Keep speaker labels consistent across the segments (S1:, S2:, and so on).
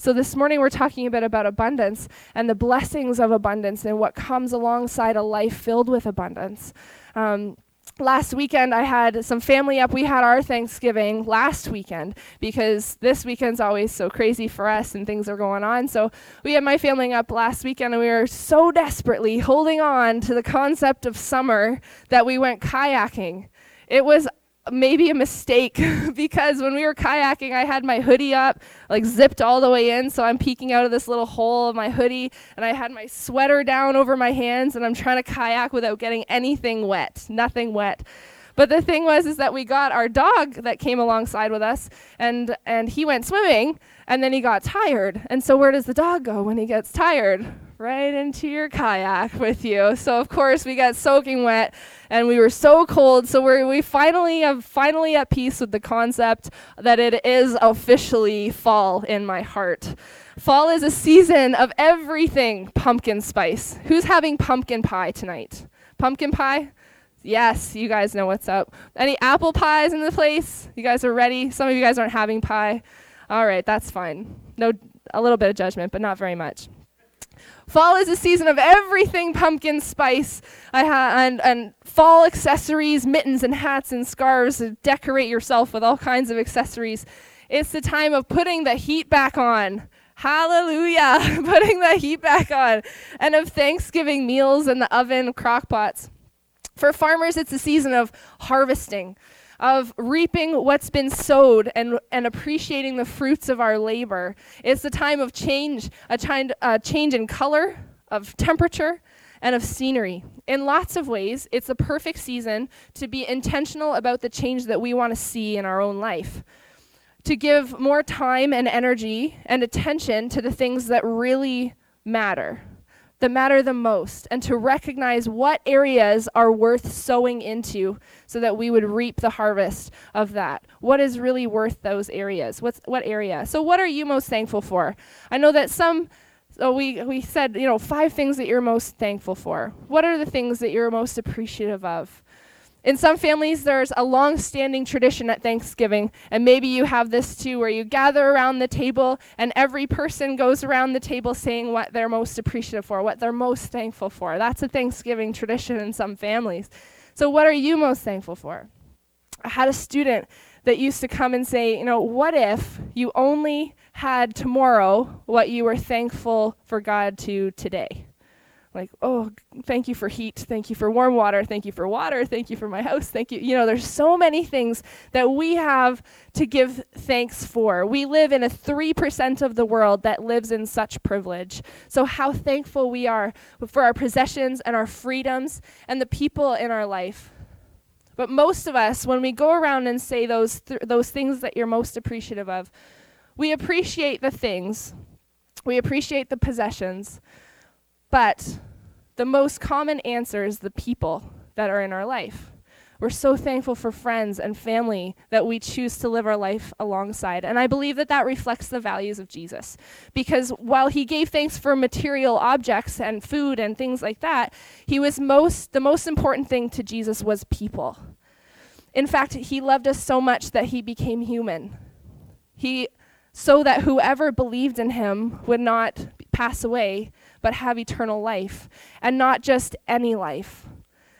S1: So this morning we're talking a bit about abundance and the blessings of abundance and what comes alongside a life filled with abundance. Um, last weekend I had some family up. We had our Thanksgiving last weekend because this weekend's always so crazy for us and things are going on. So we had my family up last weekend and we were so desperately holding on to the concept of summer that we went kayaking. It was maybe a mistake because when we were kayaking, I had my hoodie up, like zipped all the way in, so I'm peeking out of this little hole of my hoodie, and I had my sweater down over my hands, and I'm trying to kayak without getting anything wet, nothing wet. But the thing was is that we got our dog that came alongside with us, and and he went swimming, and then he got tired. And so where does the dog go when he gets tired? Right into your kayak with you. So of course we got soaking wet and we were so cold. So we we finally have finally at peace with the concept that it is officially fall in my heart. Fall is a season of everything pumpkin spice. Who's having pumpkin pie tonight? Pumpkin pie? Yes, you guys know what's up. Any apple pies in the place? You guys are ready? Some of you guys aren't having pie. All right, that's fine. No, a little bit of judgment, but not very much. Fall is a season of everything pumpkin spice. Ha- and, and fall accessories, mittens and hats and scarves to decorate yourself with all kinds of accessories. It's the time of putting the heat back on. Hallelujah! putting the heat back on. And of Thanksgiving meals in the oven, crock pots. For farmers, it's a season of harvesting of reaping what's been sowed and, and appreciating the fruits of our labor. It's a time of change, a, time, a change in color, of temperature, and of scenery. In lots of ways, it's a perfect season to be intentional about the change that we want to see in our own life. To give more time and energy and attention to the things that really matter that matter the most and to recognize what areas are worth sowing into so that we would reap the harvest of that. What is really worth those areas? What's what area? So what are you most thankful for? I know that some so we we said, you know, five things that you're most thankful for. What are the things that you're most appreciative of? In some families, there's a long standing tradition at Thanksgiving, and maybe you have this too, where you gather around the table and every person goes around the table saying what they're most appreciative for, what they're most thankful for. That's a Thanksgiving tradition in some families. So, what are you most thankful for? I had a student that used to come and say, you know, what if you only had tomorrow what you were thankful for God to today? Like, oh, thank you for heat, thank you for warm water, thank you for water, thank you for my house, thank you. You know, there's so many things that we have to give thanks for. We live in a 3% of the world that lives in such privilege. So, how thankful we are for our possessions and our freedoms and the people in our life. But most of us, when we go around and say those, th- those things that you're most appreciative of, we appreciate the things, we appreciate the possessions but the most common answer is the people that are in our life. We're so thankful for friends and family that we choose to live our life alongside. And I believe that that reflects the values of Jesus. Because while he gave thanks for material objects and food and things like that, he was most the most important thing to Jesus was people. In fact, he loved us so much that he became human. He so that whoever believed in him would not pass away, but have eternal life. And not just any life.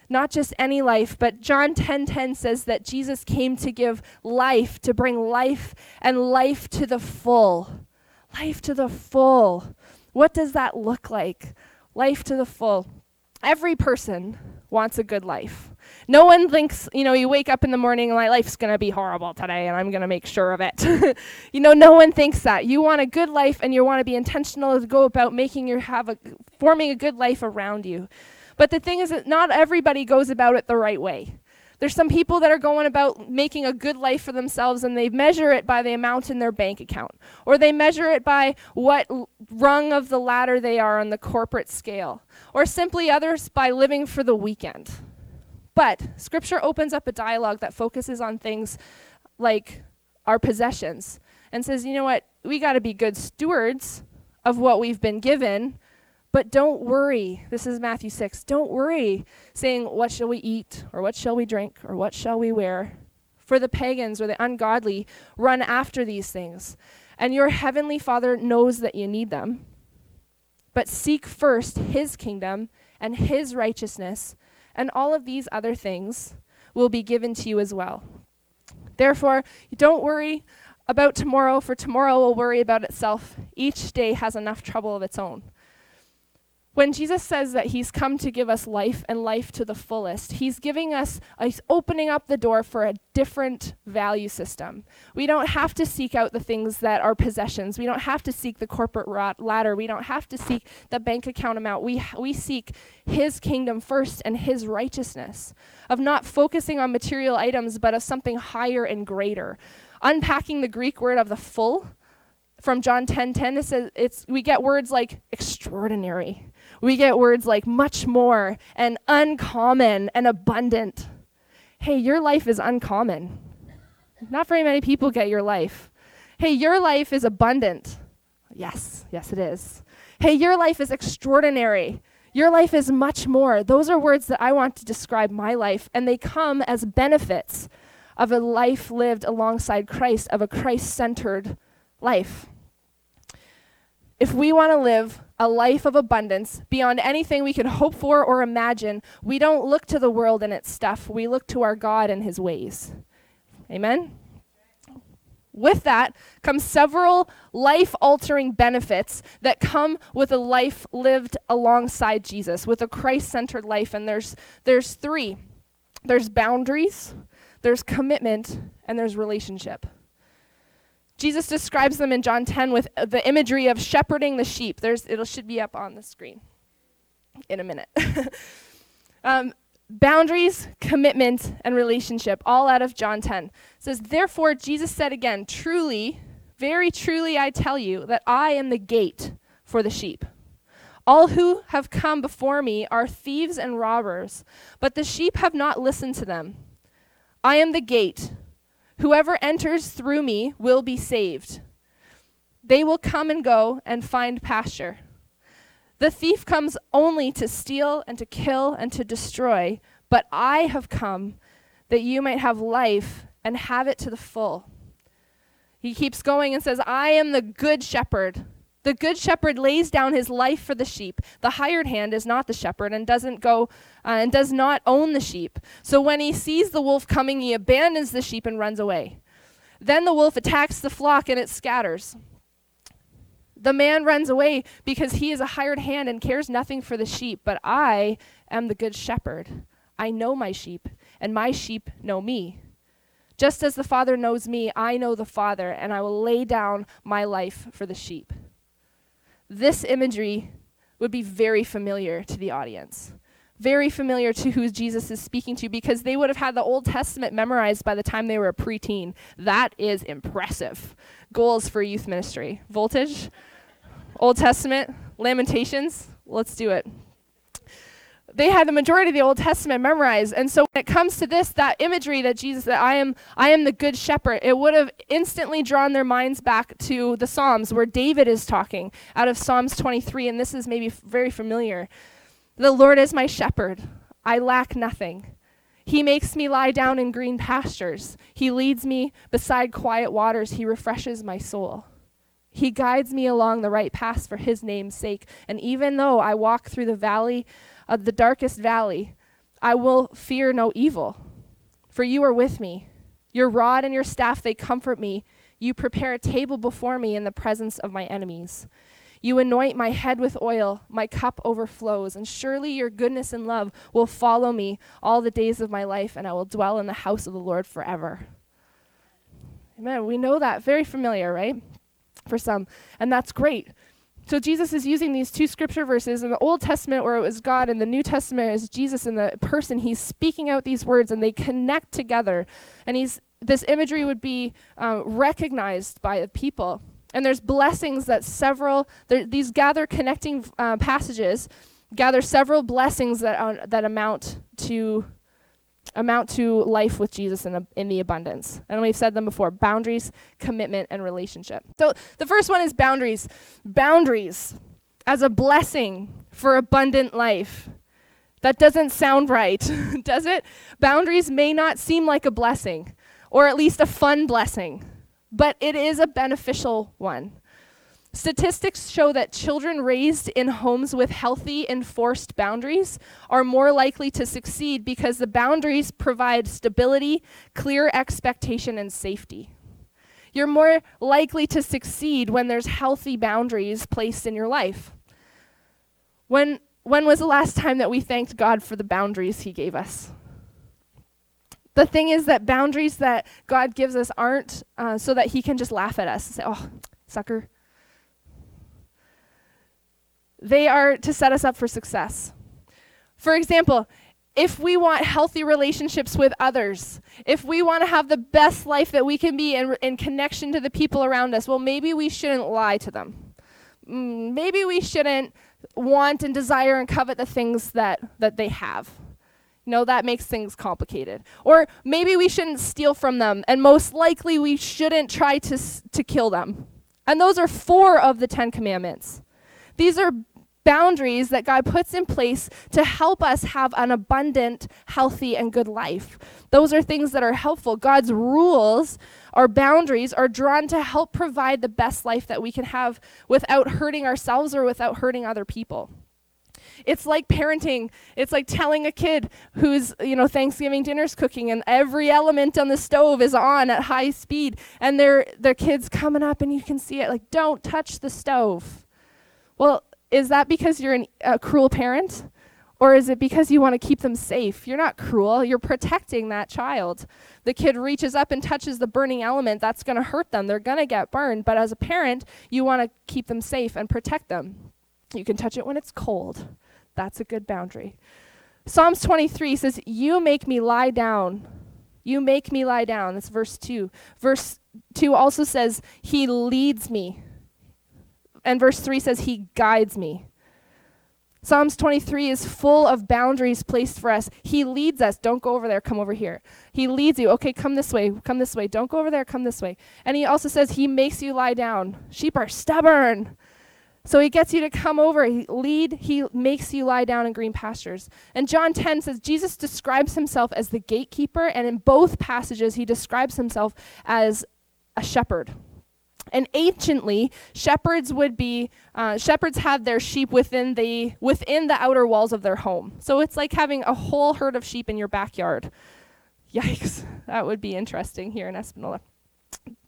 S1: Not just any life, but John 10:10 10, 10 says that Jesus came to give life, to bring life and life to the full. Life to the full. What does that look like? Life to the full. Every person wants a good life. No one thinks, you know, you wake up in the morning and my life's going to be horrible today and I'm going to make sure of it. you know, no one thinks that. You want a good life and you want to be intentional to go about making your have a forming a good life around you. But the thing is that not everybody goes about it the right way. There's some people that are going about making a good life for themselves and they measure it by the amount in their bank account, or they measure it by what rung of the ladder they are on the corporate scale, or simply others by living for the weekend. But scripture opens up a dialogue that focuses on things like our possessions and says, you know what, we got to be good stewards of what we've been given, but don't worry. This is Matthew 6. Don't worry saying, what shall we eat, or what shall we drink, or what shall we wear? For the pagans or the ungodly run after these things and your heavenly Father knows that you need them. But seek first his kingdom and his righteousness, and all of these other things will be given to you as well. Therefore, don't worry about tomorrow, for tomorrow will worry about itself. Each day has enough trouble of its own. When Jesus says that he's come to give us life and life to the fullest, he's giving us, he's opening up the door for a different value system. We don't have to seek out the things that are possessions. We don't have to seek the corporate ladder. We don't have to seek the bank account amount. We, we seek his kingdom first and his righteousness, of not focusing on material items, but of something higher and greater. Unpacking the Greek word of the full from John 10:10 10, 10, it says it's we get words like extraordinary we get words like much more and uncommon and abundant. Hey, your life is uncommon. Not very many people get your life. Hey, your life is abundant. Yes, yes, it is. Hey, your life is extraordinary. Your life is much more. Those are words that I want to describe my life, and they come as benefits of a life lived alongside Christ, of a Christ centered life. If we want to live a life of abundance beyond anything we could hope for or imagine, we don't look to the world and its stuff. We look to our God and his ways. Amen? With that comes several life altering benefits that come with a life lived alongside Jesus, with a Christ centered life. And there's, there's three there's boundaries, there's commitment, and there's relationship. Jesus describes them in John 10 with the imagery of shepherding the sheep. There's, it should be up on the screen in a minute. um, boundaries, commitment, and relationship, all out of John 10. It says, Therefore, Jesus said again, Truly, very truly, I tell you that I am the gate for the sheep. All who have come before me are thieves and robbers, but the sheep have not listened to them. I am the gate. Whoever enters through me will be saved. They will come and go and find pasture. The thief comes only to steal and to kill and to destroy, but I have come that you might have life and have it to the full. He keeps going and says, I am the good shepherd. The good shepherd lays down his life for the sheep. The hired hand is not the shepherd and doesn't go uh, and does not own the sheep. So when he sees the wolf coming, he abandons the sheep and runs away. Then the wolf attacks the flock and it scatters. The man runs away because he is a hired hand and cares nothing for the sheep, but I am the good shepherd. I know my sheep, and my sheep know me. Just as the Father knows me, I know the Father, and I will lay down my life for the sheep this imagery would be very familiar to the audience, very familiar to who Jesus is speaking to because they would have had the Old Testament memorized by the time they were a preteen. That is impressive. Goals for youth ministry Voltage, Old Testament, Lamentations. Let's do it they had the majority of the Old Testament memorized. And so when it comes to this, that imagery that Jesus that I am I am the good shepherd, it would have instantly drawn their minds back to the Psalms where David is talking out of Psalms 23 and this is maybe f- very familiar. The Lord is my shepherd. I lack nothing. He makes me lie down in green pastures. He leads me beside quiet waters. He refreshes my soul. He guides me along the right path for his name's sake. And even though I walk through the valley of the darkest valley, I will fear no evil, for you are with me. Your rod and your staff, they comfort me. You prepare a table before me in the presence of my enemies. You anoint my head with oil, my cup overflows, and surely your goodness and love will follow me all the days of my life, and I will dwell in the house of the Lord forever. Amen. We know that. Very familiar, right? For some. And that's great. So Jesus is using these two scripture verses in the Old Testament where it was God, and the New Testament is Jesus in the person. He's speaking out these words, and they connect together. And he's this imagery would be uh, recognized by the people. And there's blessings that several these gather connecting uh, passages gather several blessings that uh, that amount to amount to life with Jesus in, in the abundance. And we've said them before boundaries, commitment, and relationship. So the first one is boundaries. Boundaries as a blessing for abundant life. That doesn't sound right, does it? Boundaries may not seem like a blessing, or at least a fun blessing. but it is a beneficial one. Statistics show that children raised in homes with healthy, enforced boundaries are more likely to succeed because the boundaries provide stability, clear expectation, and safety. You're more likely to succeed when there's healthy boundaries placed in your life. When, when was the last time that we thanked God for the boundaries He gave us? The thing is that boundaries that God gives us aren't uh, so that He can just laugh at us and say, oh, sucker they are to set us up for success. For example, if we want healthy relationships with others, if we want to have the best life that we can be in, in connection to the people around us, well, maybe we shouldn't lie to them. Mm, maybe we shouldn't want and desire and covet the things that, that they have. You know, that makes things complicated. Or maybe we shouldn't steal from them, and most likely we shouldn't try to, to kill them. And those are four of the Ten Commandments. These are boundaries that God puts in place to help us have an abundant, healthy, and good life. Those are things that are helpful. God's rules, our boundaries, are drawn to help provide the best life that we can have without hurting ourselves or without hurting other people. It's like parenting. It's like telling a kid who's, you know, Thanksgiving dinner's cooking and every element on the stove is on at high speed and their their kids coming up and you can see it like don't touch the stove. Well, is that because you're an, a cruel parent? Or is it because you want to keep them safe? You're not cruel, you're protecting that child. The kid reaches up and touches the burning element, that's going to hurt them. They're going to get burned. But as a parent, you want to keep them safe and protect them. You can touch it when it's cold. That's a good boundary. Psalms 23 says, You make me lie down. You make me lie down. That's verse 2. Verse 2 also says, He leads me. And verse 3 says, He guides me. Psalms 23 is full of boundaries placed for us. He leads us. Don't go over there, come over here. He leads you. Okay, come this way, come this way. Don't go over there, come this way. And he also says he makes you lie down. Sheep are stubborn. So he gets you to come over. He lead, he makes you lie down in green pastures. And John 10 says Jesus describes himself as the gatekeeper, and in both passages he describes himself as a shepherd. And anciently, shepherds would be uh, shepherds had their sheep within the within the outer walls of their home. So it's like having a whole herd of sheep in your backyard. Yikes, that would be interesting here in Espanola.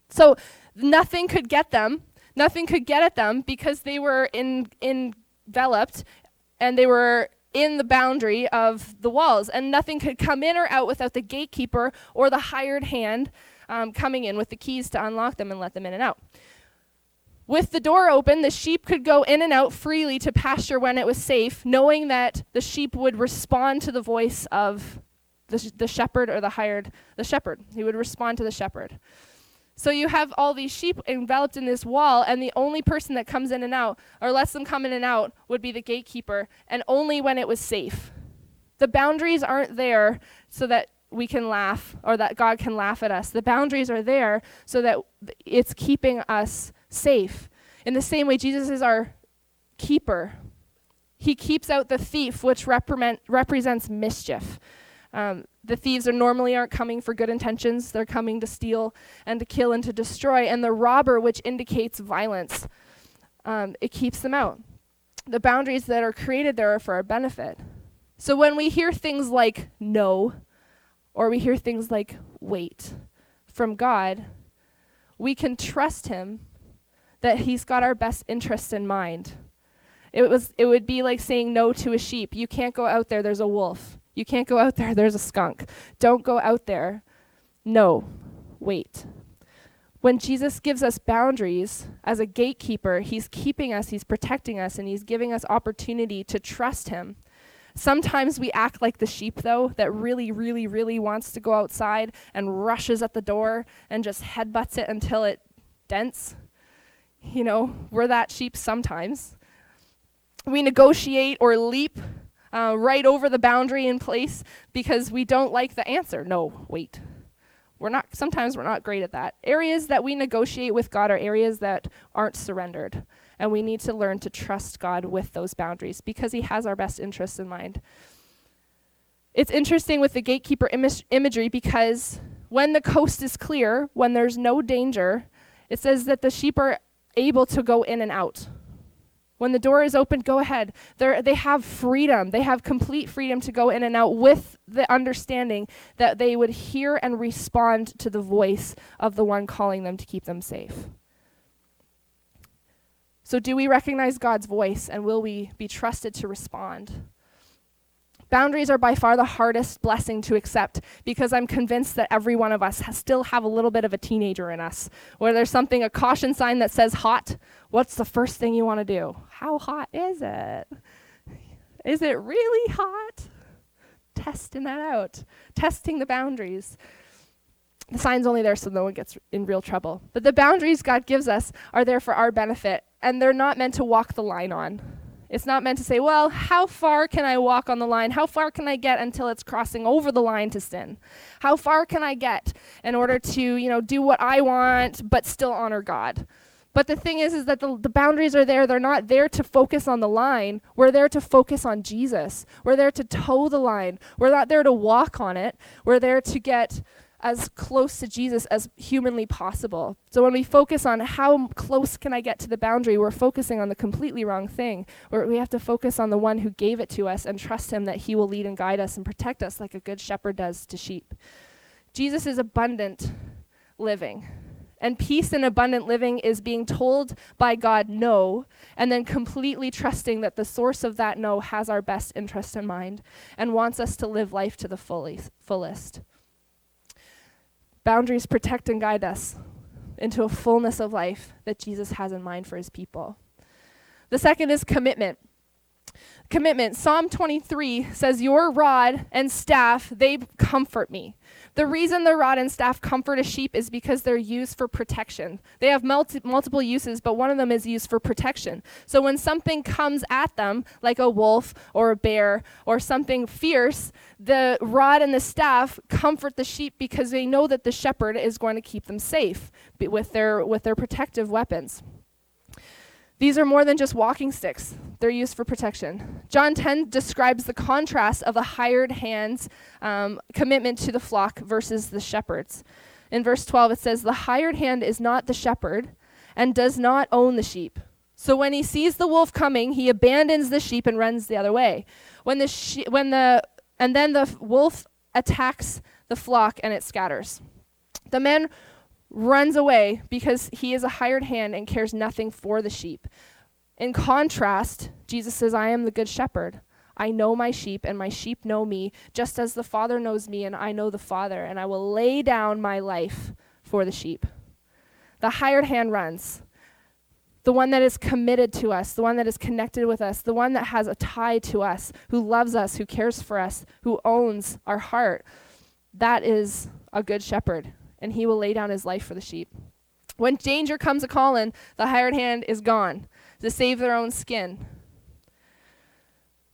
S1: So nothing could get them. Nothing could get at them because they were in, enveloped and they were in the boundary of the walls, and nothing could come in or out without the gatekeeper or the hired hand um, coming in with the keys to unlock them and let them in and out. With the door open, the sheep could go in and out freely to pasture when it was safe, knowing that the sheep would respond to the voice of the, sh- the shepherd or the hired, the shepherd. He would respond to the shepherd. So you have all these sheep enveloped in this wall, and the only person that comes in and out, or lets them come in and out, would be the gatekeeper, and only when it was safe. The boundaries aren't there so that we can laugh or that God can laugh at us. The boundaries are there so that it's keeping us safe. In the same way, Jesus is our keeper. He keeps out the thief, which represents mischief. Um, the thieves are normally aren't coming for good intentions. They're coming to steal and to kill and to destroy. And the robber, which indicates violence, um, it keeps them out. The boundaries that are created there are for our benefit. So when we hear things like no, or we hear things like wait from God, we can trust Him that He's got our best interest in mind. It, was, it would be like saying no to a sheep. You can't go out there, there's a wolf. You can't go out there, there's a skunk. Don't go out there. No, wait. When Jesus gives us boundaries as a gatekeeper, He's keeping us, He's protecting us, and He's giving us opportunity to trust Him Sometimes we act like the sheep, though, that really, really, really wants to go outside and rushes at the door and just headbutts it until it dents. You know, we're that sheep sometimes. We negotiate or leap uh, right over the boundary in place because we don't like the answer. No, wait. We're not, sometimes we're not great at that. Areas that we negotiate with God are areas that aren't surrendered. And we need to learn to trust God with those boundaries because He has our best interests in mind. It's interesting with the gatekeeper Im- imagery because when the coast is clear, when there's no danger, It says that the sheep are able to go in and out. When the door is open, go ahead. They're, they have freedom. They have complete freedom to go in and out with the understanding that they would hear and respond to the voice of the one calling them to keep them safe. So, do we recognize God's voice and will we be trusted to respond? Boundaries are by far the hardest blessing to accept because I'm convinced that every one of us has still have a little bit of a teenager in us. Where there's something, a caution sign that says hot, what's the first thing you want to do? How hot is it? Is it really hot? Testing that out, testing the boundaries. The sign's only there so no one gets in real trouble. But the boundaries God gives us are there for our benefit, and they're not meant to walk the line on. It's not meant to say, well, how far can I walk on the line? How far can I get until it's crossing over the line to sin? How far can I get in order to, you know, do what I want but still honor God? But the thing is, is that the, the boundaries are there. They're not there to focus on the line. We're there to focus on Jesus. We're there to toe the line. We're not there to walk on it. We're there to get as close to Jesus as humanly possible. So when we focus on how close can I get to the boundary, we're focusing on the completely wrong thing. We have to focus on the one who gave it to us and trust him that he will lead and guide us and protect us like a good shepherd does to sheep. Jesus is abundant living. And peace and abundant living is being told by God no, and then completely trusting that the source of that no has our best interest in mind and wants us to live life to the fully, fullest. Boundaries protect and guide us into a fullness of life that Jesus has in mind for his people. The second is commitment. Commitment. Psalm 23 says, Your rod and staff, they comfort me. The reason the rod and staff comfort a sheep is because they're used for protection. They have multi- multiple uses, but one of them is used for protection. So when something comes at them, like a wolf or a bear or something fierce, the rod and the staff comfort the sheep because they know that the shepherd is going to keep them safe with their, with their protective weapons. These are more than just walking sticks, they're used for protection. John 10 describes the contrast of the hired hand's um, commitment to the flock versus the shepherds. In verse 12, it says, The hired hand is not the shepherd and does not own the sheep. So when he sees the wolf coming, he abandons the sheep and runs the other way. When the she- when the and then the wolf attacks the flock and it scatters. The men runs away because he is a hired hand and cares nothing for the sheep. In contrast, Jesus says, I am the good shepherd. I know my sheep, and my sheep know me, just as the Father knows me, and I know the Father, and I will lay down my life for the sheep. The hired hand runs. The one that is committed to us, the one that is connected with us, the one that has a tie to us, who loves us, who cares for us, who owns our heart. That is a good shepherd and he will lay down his life for the sheep. When danger comes a calling, the hired hand is gone to save their own skin.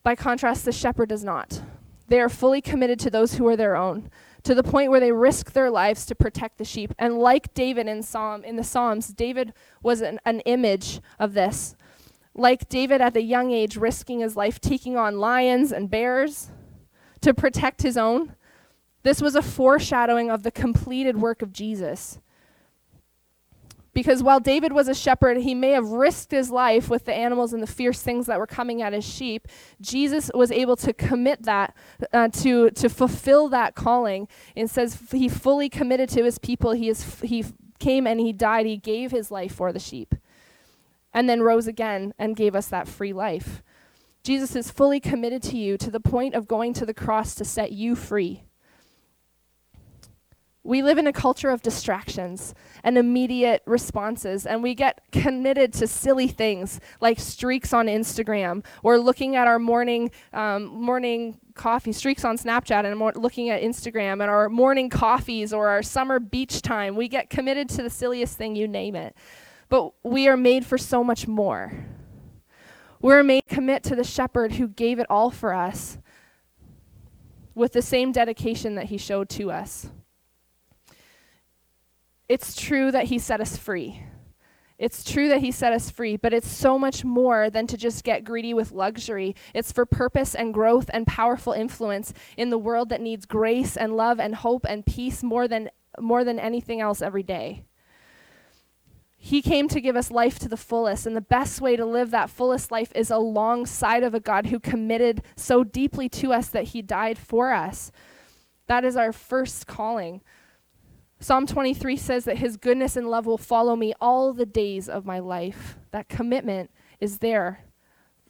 S1: By contrast, the shepherd does not. They are fully committed to those who are their own, to the point where they risk their lives to protect the sheep. And like David in Psalm in the Psalms, David was an, an image of this. Like David at a young age risking his life taking on lions and bears to protect his own, this was a foreshadowing of the completed work of Jesus. Because while David was a shepherd, he may have risked his life with the animals and the fierce things that were coming at his sheep. Jesus was able to commit that, uh, to, to fulfill that calling. It says he fully committed to his people. He, is, he came and he died. He gave his life for the sheep. And then rose again and gave us that free life. Jesus is fully committed to you to the point of going to the cross to set you free. We live in a culture of distractions and immediate responses, and we get committed to silly things like streaks on Instagram or looking at our morning um, morning coffee streaks on Snapchat and more looking at Instagram and our morning coffees or our summer beach time. We get committed to the silliest thing, you name it. But we are made for so much more. We're made to commit to the shepherd who gave it all for us with the same dedication that he showed to us. It's true that He set us free. It's true that He set us free, but it's so much more than to just get greedy with luxury. It's for purpose and growth and powerful influence in the world that needs grace and love and hope and peace more than, more than anything else every day. He came to give us life to the fullest, and the best way to live that fullest life is alongside of a God who committed so deeply to us that he died for us. That is our first calling. Psalm 23 says that his goodness and love will follow me all the days of my life. That commitment is there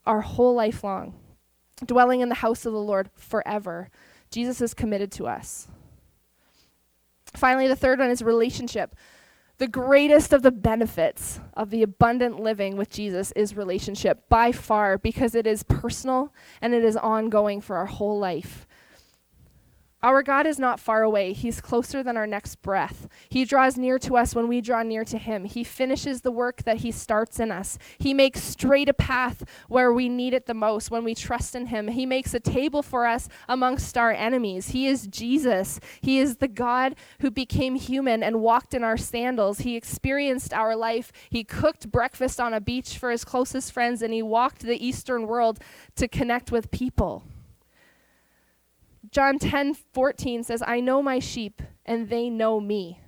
S1: our whole life long, dwelling in the house of the Lord forever. Jesus is committed to us. Finally, the third one is relationship. The greatest of the benefits of the abundant living with Jesus is relationship by far because it is personal and it is ongoing for our whole life. Our God is not far away. He's closer than our next breath. He draws near to us when we draw near to Him. He finishes the work that He starts in us. He makes straight a path where we need it the most when we trust in Him. He makes a table for us amongst our enemies. He is Jesus. He is the God who became human and walked in our sandals. He experienced our life. He cooked breakfast on a beach for His closest friends, and He walked the Eastern world to connect with people. John 10 14 says, I know my sheep, and they know me.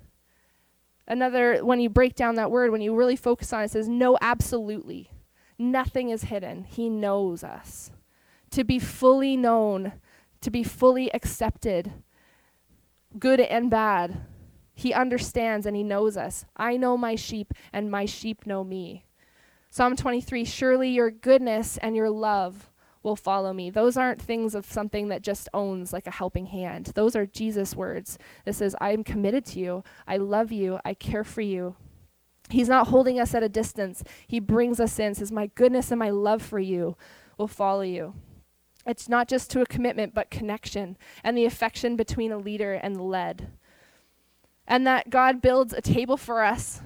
S1: Another, when you break down that word, when you really focus on it, it says, No, absolutely. Nothing is hidden. He knows us. To be fully known, to be fully accepted, good and bad. He understands and he knows us. I know my sheep, and my sheep know me. Psalm 23 Surely your goodness and your love will follow me. Those aren't things of something that just owns like a helping hand. Those are Jesus' words. This says, I'm committed to you. I love you. I care for you. He's not holding us at a distance. He brings us in, says, My goodness and my love for you will follow you. It's not just to a commitment, but connection and the affection between a leader and the led. And that God builds a table for us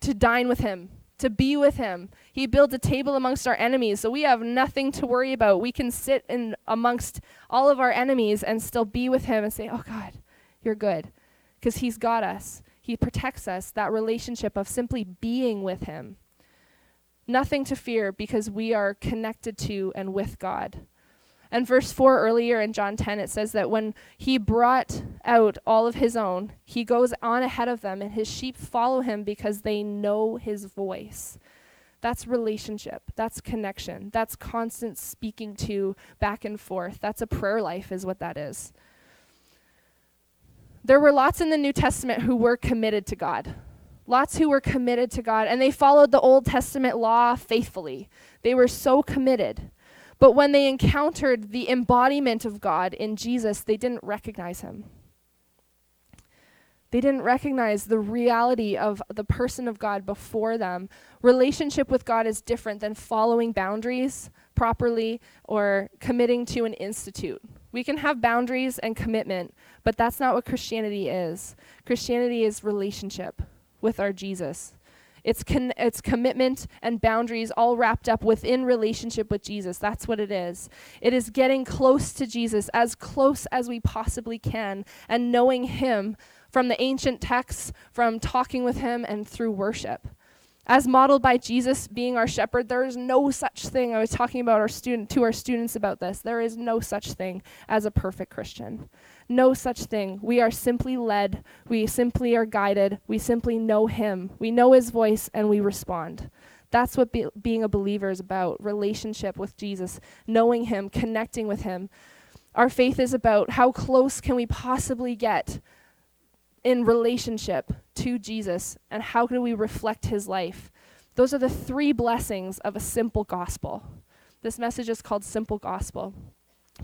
S1: to dine with Him, to be with him. He builds a table amongst our enemies, so we have nothing to worry about. We can sit in amongst all of our enemies and still be with him and say, "Oh God, you're good." Because he's got us. He protects us, that relationship of simply being with him. Nothing to fear because we are connected to and with God. And verse 4 earlier in John 10, it says that when he brought out all of his own, he goes on ahead of them, and his sheep follow him because they know his voice. That's relationship. That's connection. That's constant speaking to back and forth. That's a prayer life, is what that is. There were lots in the New Testament who were committed to God. Lots who were committed to God, and they followed the Old Testament law faithfully. They were so committed. But when they encountered the embodiment of God in Jesus, they didn't recognize him. They didn't recognize the reality of the person of God before them. Relationship with God is different than following boundaries properly or committing to an institute. We can have boundaries and commitment, but that's not what Christianity is. Christianity is relationship with our Jesus. It's, con- it's commitment and boundaries all wrapped up within relationship with Jesus. That's what it is. It is getting close to Jesus, as close as we possibly can, and knowing Him from the ancient texts, from talking with Him, and through worship. As modeled by Jesus being our shepherd, there is no such thing. I was talking about our student to our students about this. There is no such thing as a perfect Christian. No such thing. We are simply led. We simply are guided. We simply know Him. We know His voice and we respond. That's what be, being a believer is about relationship with Jesus, knowing Him, connecting with Him. Our faith is about how close can we possibly get in relationship to Jesus and how can we reflect His life. Those are the three blessings of a simple gospel. This message is called Simple Gospel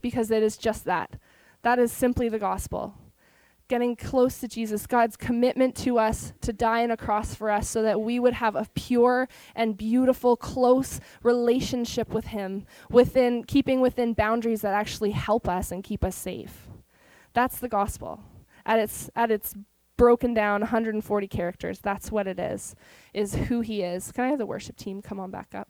S1: because it is just that that is simply the gospel. Getting close to Jesus, God's commitment to us to die on a cross for us so that we would have a pure and beautiful, close relationship with Him, within keeping within boundaries that actually help us and keep us safe. That's the gospel. At its at its broken down 140 characters, that's what it is, is who he is. Can I have the worship team come on back up?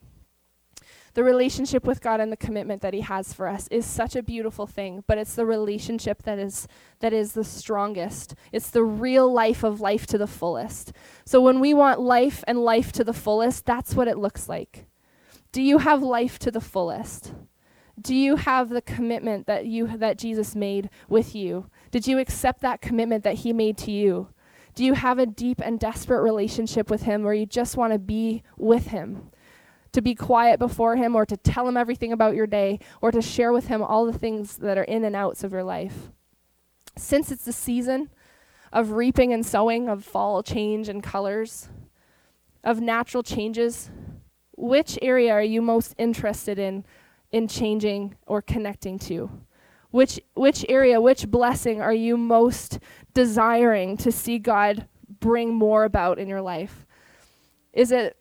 S1: The relationship with God and the commitment that he has for us is such a beautiful thing, but it's the relationship that is that is the strongest. It's the real life of life to the fullest. So when we want life and life to the fullest, that's what it looks like. Do you have life to the fullest? Do you have the commitment that you that Jesus made with you? Did you accept that commitment that he made to you? Do you have a deep and desperate relationship with Him where you just want to be with Him? To be quiet before Him, or to tell Him everything about your day, or to share with Him all the things that are in and outs of your life? Since it's the season of reaping and sowing, of fall change and colors, of natural changes, which area are you most interested in in changing or connecting to? Which which area, which blessing are you most desiring to see God bring more about in your life? Is it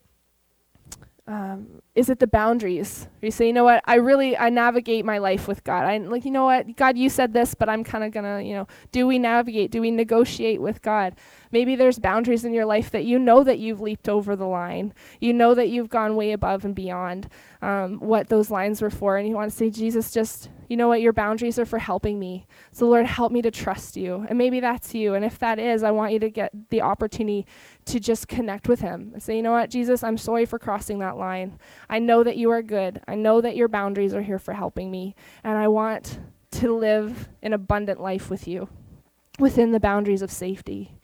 S1: um, is it the boundaries? You say, you know what, I really I navigate my life with God. i'm like, you know what, God, you said this, but I'm kind of gonna, you know, do we navigate? Do we negotiate with God? Maybe there's boundaries in your life that you know that you've leaped over the line. You know that you've gone way above and beyond um, what those lines were for, and you want to say, Jesus, just you know what, your boundaries are for helping me. So, Lord, help me to trust you. And maybe that's you. And if that is, I want you to get the opportunity to just connect with Him and say, you know what, Jesus, I'm sorry for crossing that line. I know that you are good. I know that your boundaries are here for helping me. And I want to live an abundant life with you within the boundaries of safety.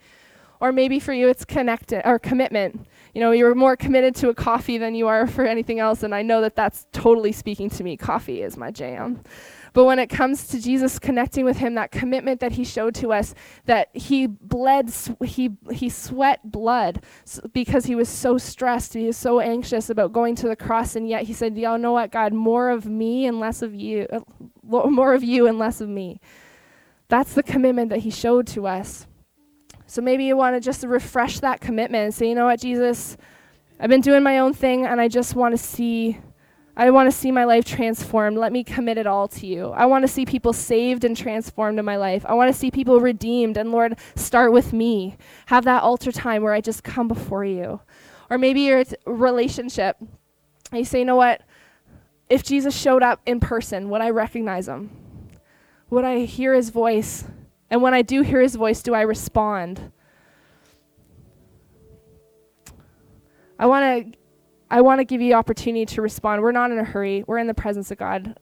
S1: Or maybe for you it's connected or commitment. You know, you're more committed to a coffee than you are for anything else and I know that that's totally speaking to me. Coffee is my jam. But when it comes to Jesus connecting with him, that commitment that he showed to us, that he bled, he, he sweat blood because he was so stressed, he was so anxious about going to the cross, and yet he said, Y'all know what, God, more of me and less of you, uh, more of you and less of me. That's the commitment that he showed to us. So maybe you want to just refresh that commitment and say, you know what, Jesus, I've been doing my own thing and I just want to see I want to see my life transformed. Let me commit it all to you. I want to see people saved and transformed in my life. I want to see people redeemed. And Lord, start with me. Have that altar time where I just come before you. Or maybe your relationship. And you say, you know what? If Jesus showed up in person, would I recognize him? Would I hear his voice? And when I do hear his voice, do I respond? I want to I want to give you opportunity to respond. We're not in a hurry. We're in the presence of God.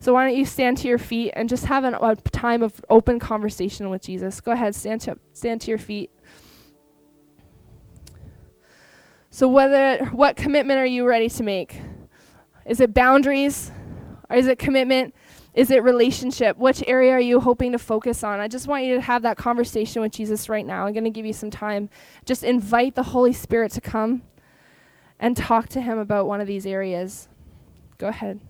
S1: So why don't you stand to your feet and just have an, a time of open conversation with Jesus. Go ahead, stand to stand to your feet. So whether what commitment are you ready to make? Is it boundaries? Or is it commitment? Is it relationship? Which area are you hoping to focus on? I just want you to have that conversation with Jesus right now. I'm going to give you some time. Just invite the Holy Spirit to come and talk to him about one of these areas. Go ahead.